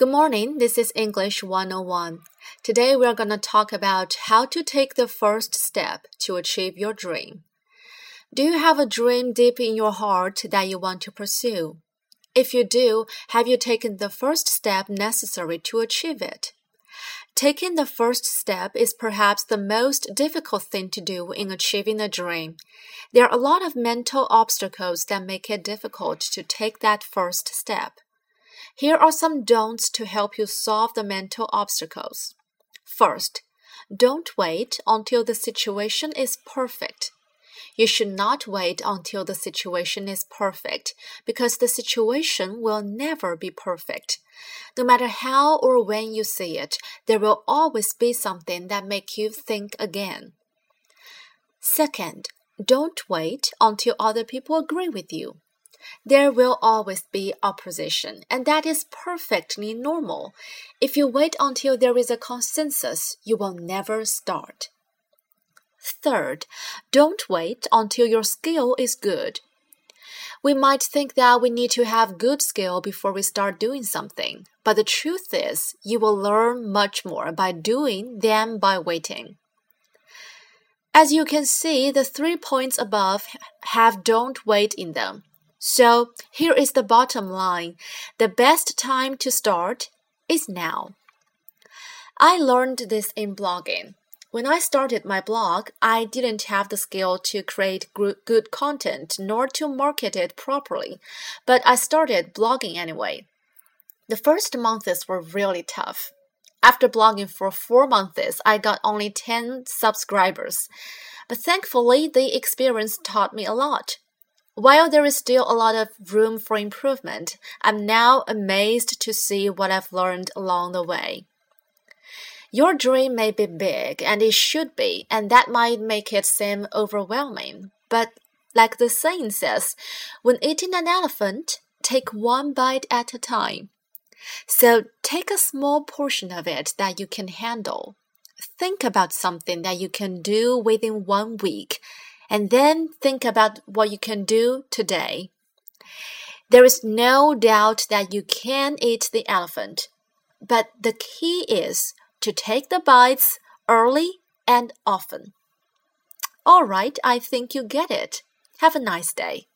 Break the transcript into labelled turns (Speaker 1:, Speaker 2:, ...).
Speaker 1: Good morning. This is English 101. Today we are going to talk about how to take the first step to achieve your dream. Do you have a dream deep in your heart that you want to pursue? If you do, have you taken the first step necessary to achieve it? Taking the first step is perhaps the most difficult thing to do in achieving a dream. There are a lot of mental obstacles that make it difficult to take that first step. Here are some don'ts to help you solve the mental obstacles. First, don't wait until the situation is perfect. You should not wait until the situation is perfect because the situation will never be perfect. No matter how or when you see it, there will always be something that make you think again. Second, don't wait until other people agree with you. There will always be opposition, and that is perfectly normal. If you wait until there is a consensus, you will never start. Third, don't wait until your skill is good. We might think that we need to have good skill before we start doing something, but the truth is, you will learn much more by doing than by waiting. As you can see, the three points above have don't wait in them. So here is the bottom line. The best time to start is now. I learned this in blogging. When I started my blog, I didn't have the skill to create good content nor to market it properly, but I started blogging anyway. The first months were really tough. After blogging for four months, I got only 10 subscribers. But thankfully, the experience taught me a lot. While there is still a lot of room for improvement, I'm now amazed to see what I've learned along the way. Your dream may be big, and it should be, and that might make it seem overwhelming. But, like the saying says, when eating an elephant, take one bite at a time. So, take a small portion of it that you can handle. Think about something that you can do within one week and then think about what you can do today. There is no doubt that you can eat the elephant, but the key is to take the bites early and often. All right, I think you get it. Have a nice day.